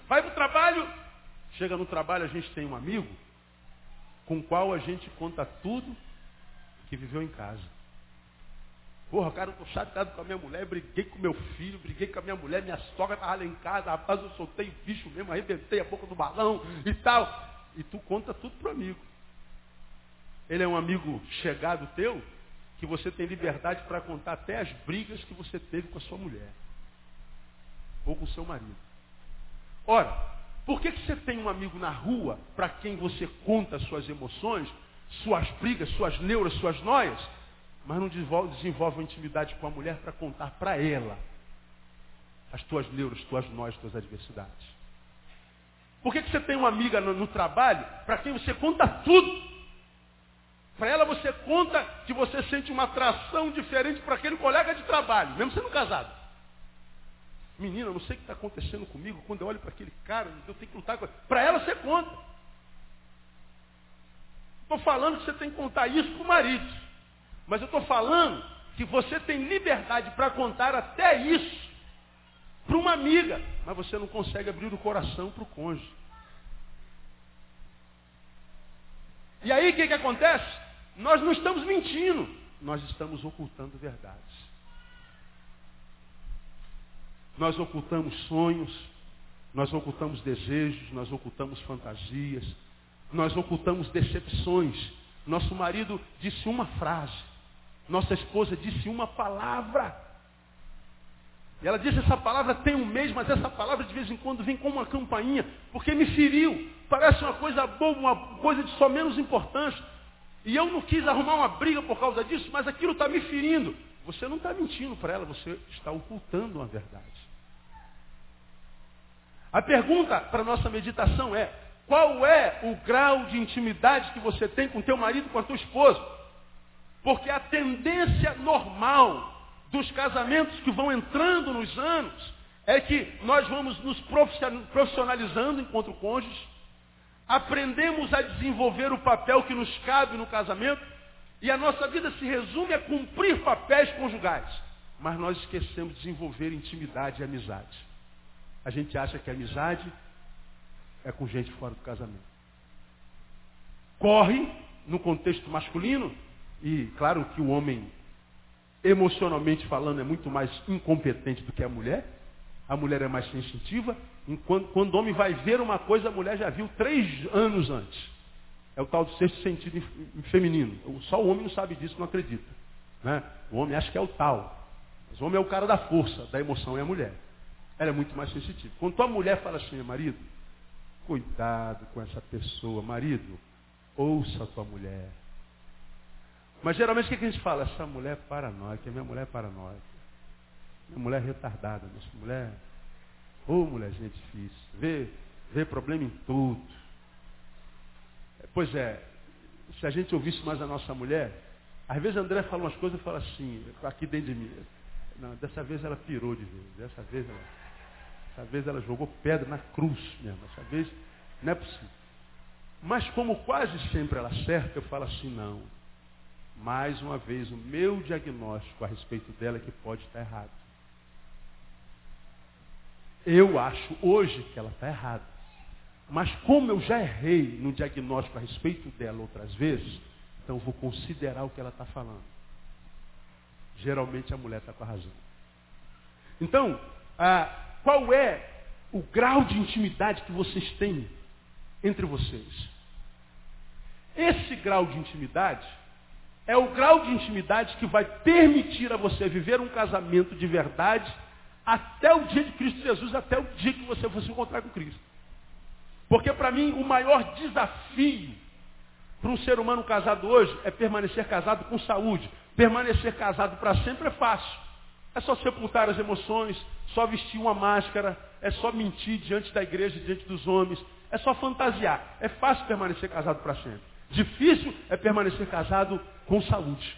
Vai para o trabalho, chega no trabalho, a gente tem um amigo com o qual a gente conta tudo que viveu em casa. Porra, cara, eu tô chateado com a minha mulher, briguei com meu filho, briguei com a minha mulher, minha sogra estava lá em casa, rapaz, eu soltei o bicho mesmo, arrebentei a boca do balão e tal. E tu conta tudo pro amigo. Ele é um amigo chegado teu, que você tem liberdade para contar até as brigas que você teve com a sua mulher. Ou com o seu marido. Ora, por que, que você tem um amigo na rua para quem você conta suas emoções, suas brigas, suas neuras, suas noias, mas não desenvolve, uma intimidade com a mulher para contar para ela as tuas neuras, tuas noias, tuas adversidades? Por que, que você tem uma amiga no, no trabalho para quem você conta tudo? Para ela você conta que você sente uma atração diferente para aquele colega de trabalho, mesmo sendo casado. Menina, eu não sei o que está acontecendo comigo. Quando eu olho para aquele cara, eu tenho que lutar com ele. Para ela você conta. Estou falando que você tem que contar isso para o marido. Mas eu estou falando que você tem liberdade para contar até isso para uma amiga. Mas você não consegue abrir o coração para o cônjuge. E aí o que, que acontece? Nós não estamos mentindo, nós estamos ocultando verdades. Nós ocultamos sonhos, nós ocultamos desejos, nós ocultamos fantasias, nós ocultamos decepções. Nosso marido disse uma frase, nossa esposa disse uma palavra. E ela disse, essa palavra tem um mês, mas essa palavra de vez em quando vem como uma campainha, porque me feriu. Parece uma coisa boa, uma coisa de só menos importância. E eu não quis arrumar uma briga por causa disso, mas aquilo está me ferindo. Você não está mentindo para ela, você está ocultando uma verdade. A pergunta para nossa meditação é, qual é o grau de intimidade que você tem com teu marido, com a tua esposa? Porque a tendência normal dos casamentos que vão entrando nos anos é que nós vamos nos profissionalizando enquanto cônjuges, aprendemos a desenvolver o papel que nos cabe no casamento e a nossa vida se resume a cumprir papéis conjugais. Mas nós esquecemos de desenvolver intimidade e amizade. A gente acha que a amizade é com gente fora do casamento. Corre no contexto masculino, e claro que o homem, emocionalmente falando, é muito mais incompetente do que a mulher. A mulher é mais sensitiva, Enquanto, quando o homem vai ver uma coisa, a mulher já viu três anos antes. É o tal do sexto sentido feminino. Só o homem não sabe disso, não acredita. Né? O homem acha que é o tal. Mas o homem é o cara da força, da emoção é a mulher. Ela é muito mais sensitiva. Quando tua mulher fala assim, marido, cuidado com essa pessoa, marido, ouça a tua mulher. Mas geralmente o que a gente fala? Essa mulher é paranoica, minha mulher é paranoica. Minha mulher é retardada, minha mulher Ô oh, mulher, gente difícil. Vê, vê problema em tudo. Pois é, se a gente ouvisse mais a nossa mulher, às vezes André fala umas coisas e fala assim, aqui dentro de mim. Não, dessa vez ela pirou de vez. Dessa vez ela, dessa vez ela jogou pedra na cruz mesmo. Dessa vez não é possível. Mas como quase sempre ela acerta, eu falo assim, não. Mais uma vez, o meu diagnóstico a respeito dela é que pode estar errado. Eu acho hoje que ela está errada. Mas como eu já errei no diagnóstico a respeito dela outras vezes, então eu vou considerar o que ela está falando. Geralmente a mulher está com a razão. Então, ah, qual é o grau de intimidade que vocês têm entre vocês? Esse grau de intimidade é o grau de intimidade que vai permitir a você viver um casamento de verdade até o dia de Cristo Jesus, até o dia que você fosse encontrar com Cristo. Porque para mim o maior desafio para um ser humano casado hoje é permanecer casado com saúde. Permanecer casado para sempre é fácil. É só sepultar as emoções, só vestir uma máscara, é só mentir diante da igreja, diante dos homens, é só fantasiar. É fácil permanecer casado para sempre. Difícil é permanecer casado com saúde.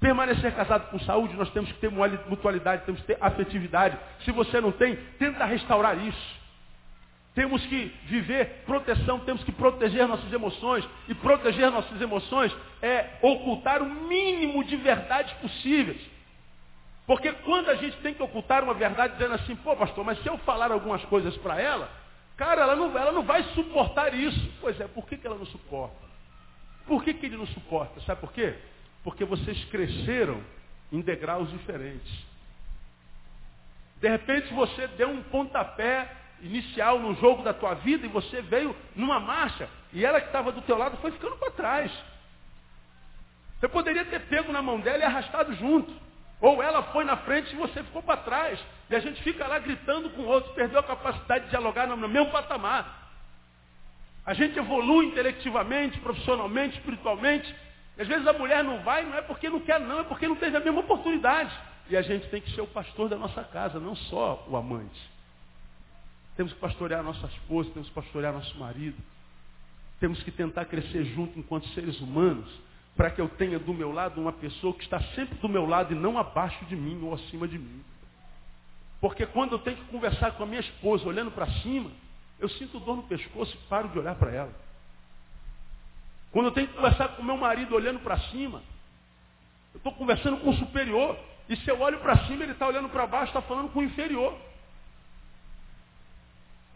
Permanecer casado com saúde, nós temos que ter mutualidade, temos que ter afetividade. Se você não tem, tenta restaurar isso. Temos que viver proteção, temos que proteger nossas emoções. E proteger nossas emoções é ocultar o mínimo de verdades possíveis. Porque quando a gente tem que ocultar uma verdade dizendo assim, pô pastor, mas se eu falar algumas coisas para ela, cara, ela não, ela não vai suportar isso. Pois é, por que, que ela não suporta? Por que, que ele não suporta? Sabe por quê? Porque vocês cresceram em degraus diferentes. De repente você deu um pontapé inicial no jogo da tua vida e você veio numa marcha e ela que estava do teu lado foi ficando para trás. Você poderia ter pego na mão dela e arrastado junto. Ou ela foi na frente e você ficou para trás. E a gente fica lá gritando com o outro, perdeu a capacidade de dialogar no mesmo patamar. A gente evolui intelectivamente, profissionalmente, espiritualmente. E às vezes a mulher não vai, não é porque não quer, não, é porque não teve a mesma oportunidade. E a gente tem que ser o pastor da nossa casa, não só o amante. Temos que pastorear nossa esposa, temos que pastorear nosso marido. Temos que tentar crescer junto enquanto seres humanos, para que eu tenha do meu lado uma pessoa que está sempre do meu lado e não abaixo de mim ou acima de mim. Porque quando eu tenho que conversar com a minha esposa olhando para cima, eu sinto dor no pescoço e paro de olhar para ela. Quando eu tenho que conversar com meu marido olhando para cima, eu estou conversando com o superior. E se eu olho para cima, ele está olhando para baixo, está falando com o inferior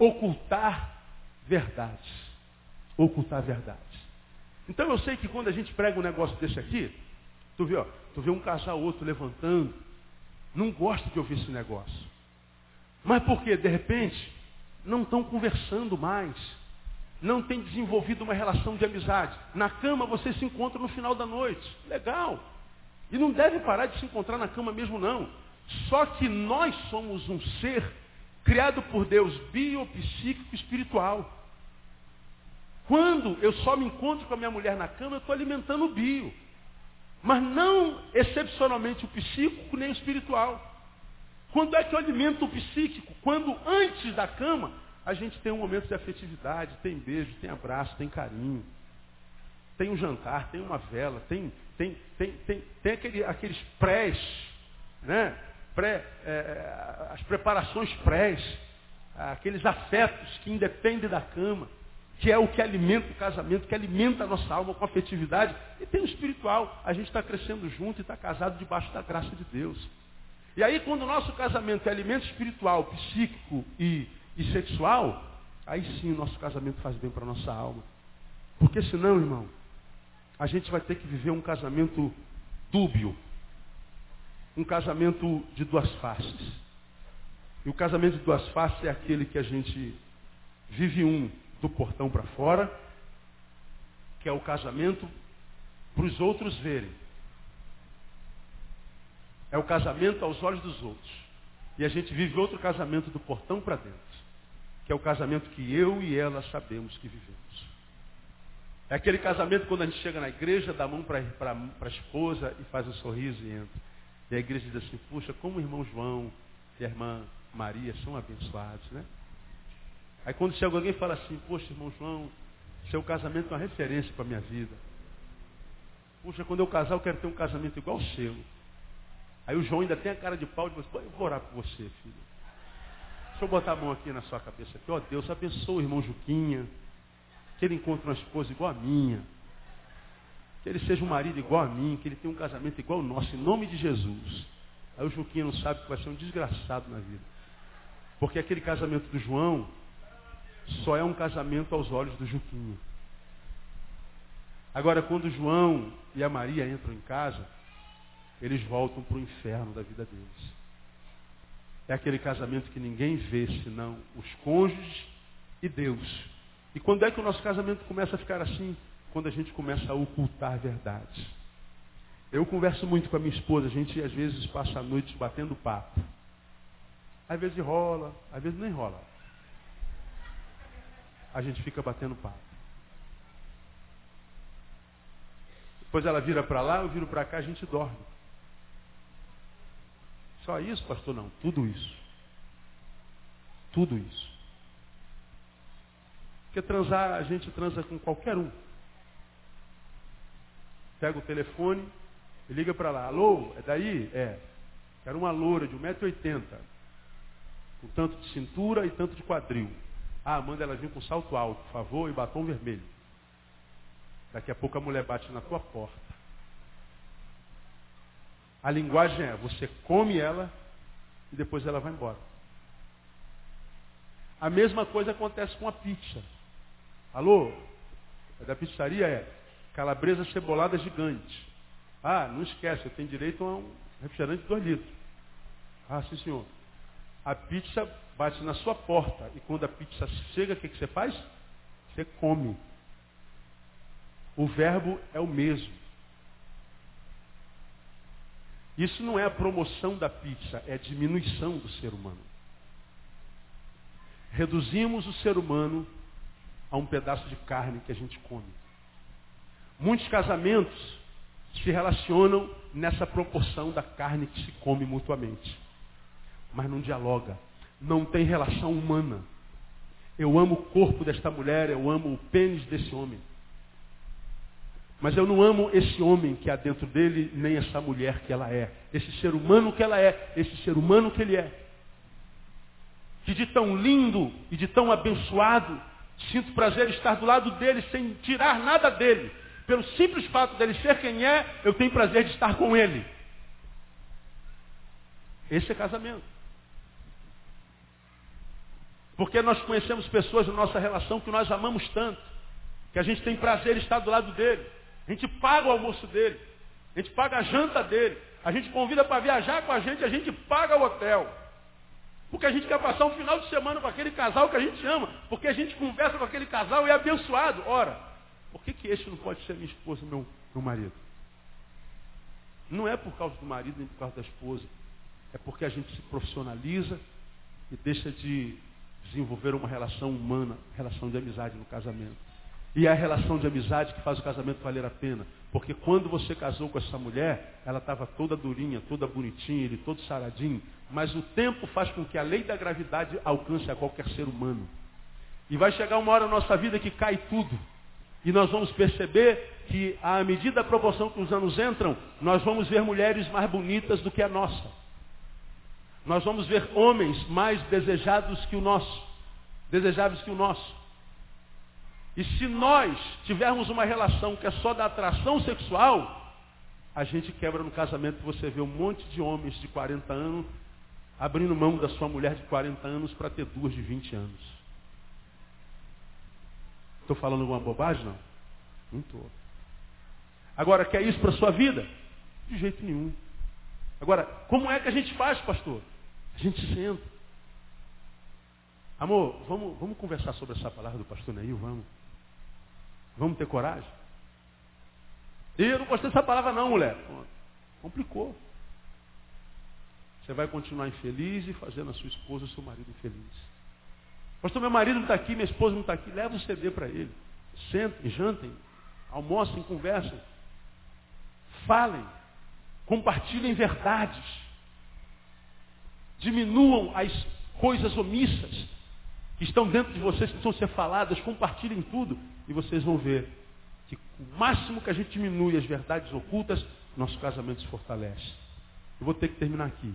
ocultar verdades. Ocultar verdades. Então eu sei que quando a gente prega um negócio desse aqui, tu vê, ó, tu vê um casal outro levantando, não gosta de ouvir esse negócio. Mas porque, de repente, não estão conversando mais. Não tem desenvolvido uma relação de amizade. Na cama você se encontra no final da noite. Legal. E não deve parar de se encontrar na cama mesmo, não. Só que nós somos um ser criado por Deus, biopsíquico espiritual. Quando eu só me encontro com a minha mulher na cama, eu estou alimentando o bio. Mas não excepcionalmente o psíquico nem o espiritual. Quando é que eu alimento o psíquico? Quando antes da cama, a gente tem um momento de afetividade, tem beijo, tem abraço, tem carinho. Tem um jantar, tem uma vela, tem, tem, tem, tem, tem aquele, aqueles prés, né? pré, é, as preparações prés, aqueles afetos que independem da cama, que é o que alimenta o casamento, que alimenta a nossa alma com afetividade, e tem o espiritual. A gente está crescendo junto e está casado debaixo da graça de Deus. E aí, quando o nosso casamento é alimento espiritual, psíquico e, e sexual, aí sim o nosso casamento faz bem para a nossa alma. Porque senão, irmão, a gente vai ter que viver um casamento dúbio, um casamento de duas faces. E o casamento de duas faces é aquele que a gente vive um do portão para fora, que é o casamento para os outros verem. É o casamento aos olhos dos outros. E a gente vive outro casamento do portão para dentro, que é o casamento que eu e ela sabemos que vivemos. É aquele casamento quando a gente chega na igreja, dá a mão para a esposa e faz um sorriso e entra. E a igreja diz assim, puxa, como o irmão João e a irmã Maria são abençoados, né? Aí quando chega alguém e fala assim, poxa, irmão João, seu casamento é uma referência para a minha vida. Puxa, quando eu casar, eu quero ter um casamento igual o seu. Aí o João ainda tem a cara de pau e diz, eu vou orar por você, filho. Deixa eu botar a mão aqui na sua cabeça. Aqui, ó Deus, abençoa o irmão Juquinha. Que ele encontre uma esposa igual a minha. Que ele seja um marido igual a mim, que ele tenha um casamento igual ao nosso, em nome de Jesus. Aí o Juquinha não sabe que vai ser um desgraçado na vida. Porque aquele casamento do João só é um casamento aos olhos do Juquinha. Agora, quando o João e a Maria entram em casa, eles voltam para o inferno da vida deles. É aquele casamento que ninguém vê senão os cônjuges e Deus. E quando é que o nosso casamento começa a ficar assim? quando a gente começa a ocultar verdades. Eu converso muito com a minha esposa, a gente às vezes passa a noite batendo papo. Às vezes rola, às vezes nem rola. A gente fica batendo papo. Depois ela vira para lá, eu viro para cá, a gente dorme. Só isso, pastor? Não, tudo isso. Tudo isso. Porque transar, a gente transa com qualquer um pega o telefone e liga para lá. Alô, é daí? É. Quero uma loura de 1,80m, com tanto de cintura e tanto de quadril. Ah, manda ela vir com salto alto, por favor, e batom vermelho. Daqui a pouco a mulher bate na tua porta. A linguagem é, você come ela e depois ela vai embora. A mesma coisa acontece com a pizza. Alô? É da pizzaria é calabresa cebolada gigante. Ah, não esquece, eu tenho direito a um refrigerante de dois litros. Ah, sim senhor. A pizza bate na sua porta. E quando a pizza chega, o que, que você faz? Você come. O verbo é o mesmo. Isso não é a promoção da pizza, é a diminuição do ser humano. Reduzimos o ser humano a um pedaço de carne que a gente come. Muitos casamentos se relacionam nessa proporção da carne que se come mutuamente. Mas não dialoga. Não tem relação humana. Eu amo o corpo desta mulher, eu amo o pênis desse homem. Mas eu não amo esse homem que há dentro dele, nem essa mulher que ela é. Esse ser humano que ela é, esse ser humano que ele é. Que de tão lindo e de tão abençoado, sinto prazer estar do lado dele sem tirar nada dele. Pelo simples fato dele ser quem é, eu tenho prazer de estar com ele. Esse é casamento. Porque nós conhecemos pessoas na nossa relação que nós amamos tanto, que a gente tem prazer em estar do lado dele. A gente paga o almoço dele. A gente paga a janta dele. A gente convida para viajar com a gente, a gente paga o hotel. Porque a gente quer passar um final de semana com aquele casal que a gente ama. Porque a gente conversa com aquele casal e é abençoado. Ora, por que, que esse não pode ser minha esposa, meu, meu marido? Não é por causa do marido nem por causa da esposa. É porque a gente se profissionaliza e deixa de desenvolver uma relação humana, relação de amizade no casamento. E é a relação de amizade que faz o casamento valer a pena. Porque quando você casou com essa mulher, ela estava toda durinha, toda bonitinha, ele todo saradinho. Mas o tempo faz com que a lei da gravidade alcance a qualquer ser humano. E vai chegar uma hora na nossa vida que cai tudo. E nós vamos perceber que, à medida da proporção que os anos entram, nós vamos ver mulheres mais bonitas do que a nossa. Nós vamos ver homens mais desejados que o nosso, desejáveis que o nosso. E se nós tivermos uma relação que é só da atração sexual, a gente quebra no casamento e você vê um monte de homens de 40 anos abrindo mão da sua mulher de 40 anos para ter duas de 20 anos. Estou falando alguma bobagem? Não. Não estou. Agora, quer isso para a sua vida? De jeito nenhum. Agora, como é que a gente faz, pastor? A gente senta. Amor, vamos, vamos conversar sobre essa palavra do pastor Neil, vamos. Vamos ter coragem? Eu não gostei dessa palavra não, mulher. Complicou. Você vai continuar infeliz e fazendo a sua esposa e seu marido infeliz. Pastor, meu marido não está aqui, minha esposa não está aqui. Leva um CD para ele. Sentem, jantem, almocem, conversem. Falem. Compartilhem verdades. Diminuam as coisas omissas que estão dentro de vocês, que precisam ser faladas. Compartilhem tudo. E vocês vão ver que o máximo que a gente diminui as verdades ocultas, nosso casamento se fortalece. Eu vou ter que terminar aqui.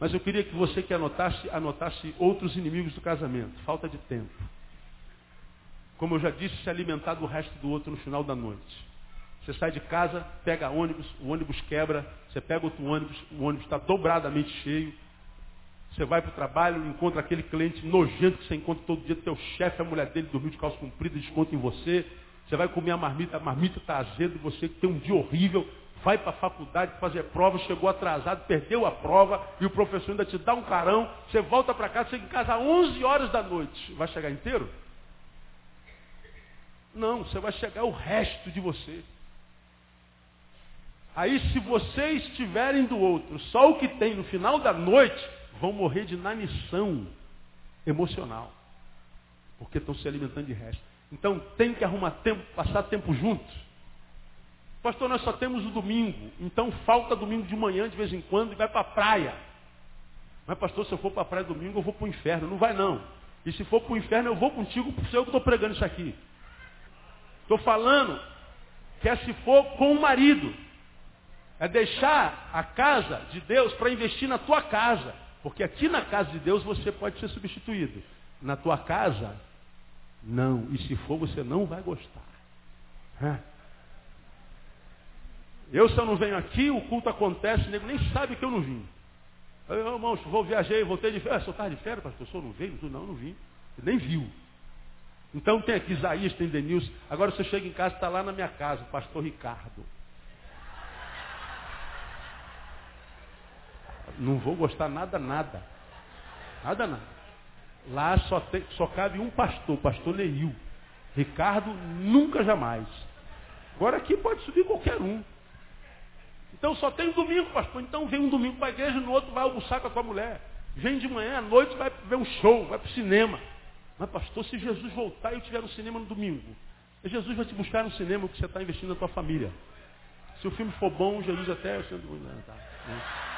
Mas eu queria que você que anotasse, anotasse outros inimigos do casamento. Falta de tempo. Como eu já disse, se alimentar do resto do outro no final da noite. Você sai de casa, pega ônibus, o ônibus quebra, você pega outro ônibus, o ônibus está dobradamente cheio. Você vai para o trabalho, encontra aquele cliente nojento que você encontra todo dia, teu chefe, a mulher dele dormiu de calça comprida, desconta em você. Você vai comer a marmita, a marmita está azeda, você tem um dia horrível, vai para a faculdade fazer prova, chegou atrasado, perdeu a prova, e o professor ainda te dá um carão, você volta para casa, chega em casa às 11 horas da noite. Vai chegar inteiro? Não, você vai chegar o resto de você. Aí se vocês tiverem do outro só o que tem no final da noite, vão morrer de inanição emocional. Porque estão se alimentando de resto. Então tem que arrumar tempo, passar tempo juntos. Pastor, nós só temos o domingo. Então falta domingo de manhã de vez em quando e vai para a praia. Mas pastor, se eu for para a praia domingo, eu vou para o inferno. Não vai não. E se for para o inferno, eu vou contigo, porque eu estou pregando isso aqui. Estou falando que é se for com o marido. É deixar a casa de Deus para investir na tua casa. Porque aqui na casa de Deus você pode ser substituído. Na tua casa? Não. E se for, você não vai gostar. Eu, se eu não venho aqui, o culto acontece, o nego nem sabe que eu não vim. Eu, irmãos, vou viajei, voltei de férias. Ah, sou tarde de férias, pastor, senhor não veio? Não, não vim. nem viu. Então tem aqui Isaías, tem Denilson. Agora você chega em casa, está lá na minha casa, o pastor Ricardo. Não vou gostar nada, nada. Nada, nada. Lá só, tem, só cabe um pastor, pastor Neil. Ricardo, nunca jamais. Agora aqui pode subir qualquer um. Então só tem um domingo, pastor. Então vem um domingo para a igreja, no outro vai almoçar com a tua mulher. Vem de manhã, à noite vai ver um show, vai para o cinema. Mas pastor, se Jesus voltar e eu estiver no cinema no domingo, Jesus vai te buscar no cinema porque você está investindo na tua família. Se o filme for bom, Jesus até. Não, tá, né?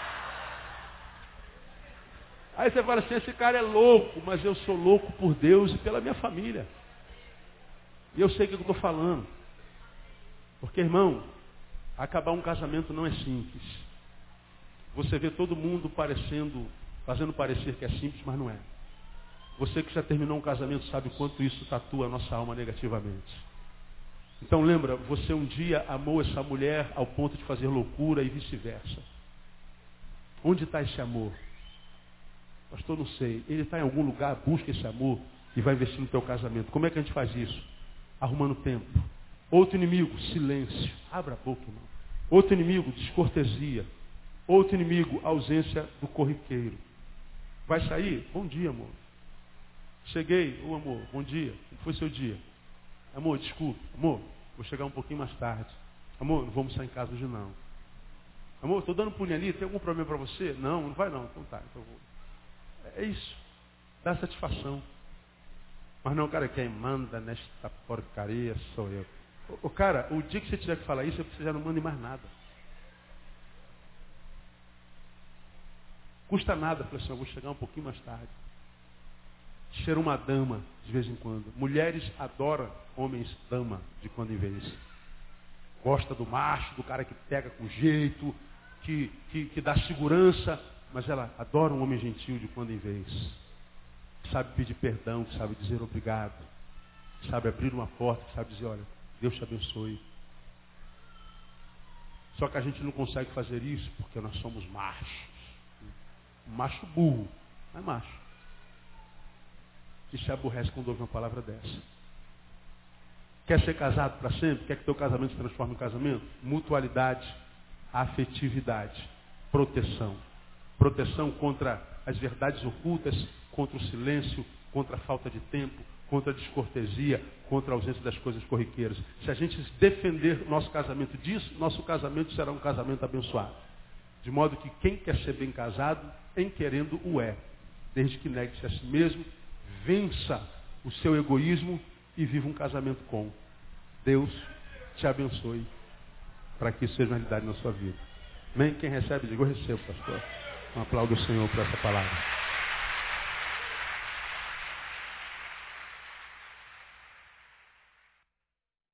Aí você fala assim, esse cara é louco, mas eu sou louco por Deus e pela minha família. E eu sei o que eu estou falando. Porque, irmão, acabar um casamento não é simples. Você vê todo mundo parecendo, fazendo parecer que é simples, mas não é. Você que já terminou um casamento sabe o quanto isso tatua a nossa alma negativamente. Então lembra, você um dia amou essa mulher ao ponto de fazer loucura e vice-versa. Onde está esse amor? Pastor, não sei. Ele está em algum lugar, busca esse amor e vai investir no teu casamento. Como é que a gente faz isso? Arrumando tempo. Outro inimigo, silêncio. Abra a boca, irmão. Outro inimigo, descortesia. Outro inimigo, ausência do corriqueiro. Vai sair? Bom dia, amor. Cheguei, ô oh, amor, bom dia. Como foi seu dia? Amor, desculpe. Amor, vou chegar um pouquinho mais tarde. Amor, não vamos sair em casa hoje não. Amor, estou dando pulinho ali, tem algum problema para você? Não, não vai não. Então tá, então vou. É isso. Dá satisfação. Mas não, cara, quem manda nesta porcaria sou eu. O, cara, o dia que você tiver que falar isso, você já não manda mais nada. Custa nada, falei assim, eu vou chegar um pouquinho mais tarde. Ser uma dama, de vez em quando. Mulheres adoram homens dama, de quando em vez. Gosta do macho, do cara que pega com jeito, que, que, que dá segurança, mas ela adora um homem gentil de quando em vez. Que sabe pedir perdão, que sabe dizer obrigado. Que sabe abrir uma porta, que sabe dizer, olha, Deus te abençoe. Só que a gente não consegue fazer isso porque nós somos machos. macho burro, não é macho. Que se aborrece quando ouve uma palavra dessa. Quer ser casado para sempre? Quer que teu casamento se transforme em casamento? Mutualidade, afetividade, proteção. Proteção contra as verdades ocultas, contra o silêncio, contra a falta de tempo, contra a descortesia, contra a ausência das coisas corriqueiras. Se a gente defender nosso casamento disso, nosso casamento será um casamento abençoado. De modo que quem quer ser bem casado, em querendo o é. Desde que negue-se a si mesmo, vença o seu egoísmo e viva um casamento com. Deus te abençoe para que isso seja uma realidade na sua vida. Amém? Quem recebe, diga, eu recebo, pastor. Um aplauso ao Senhor por essa palavra.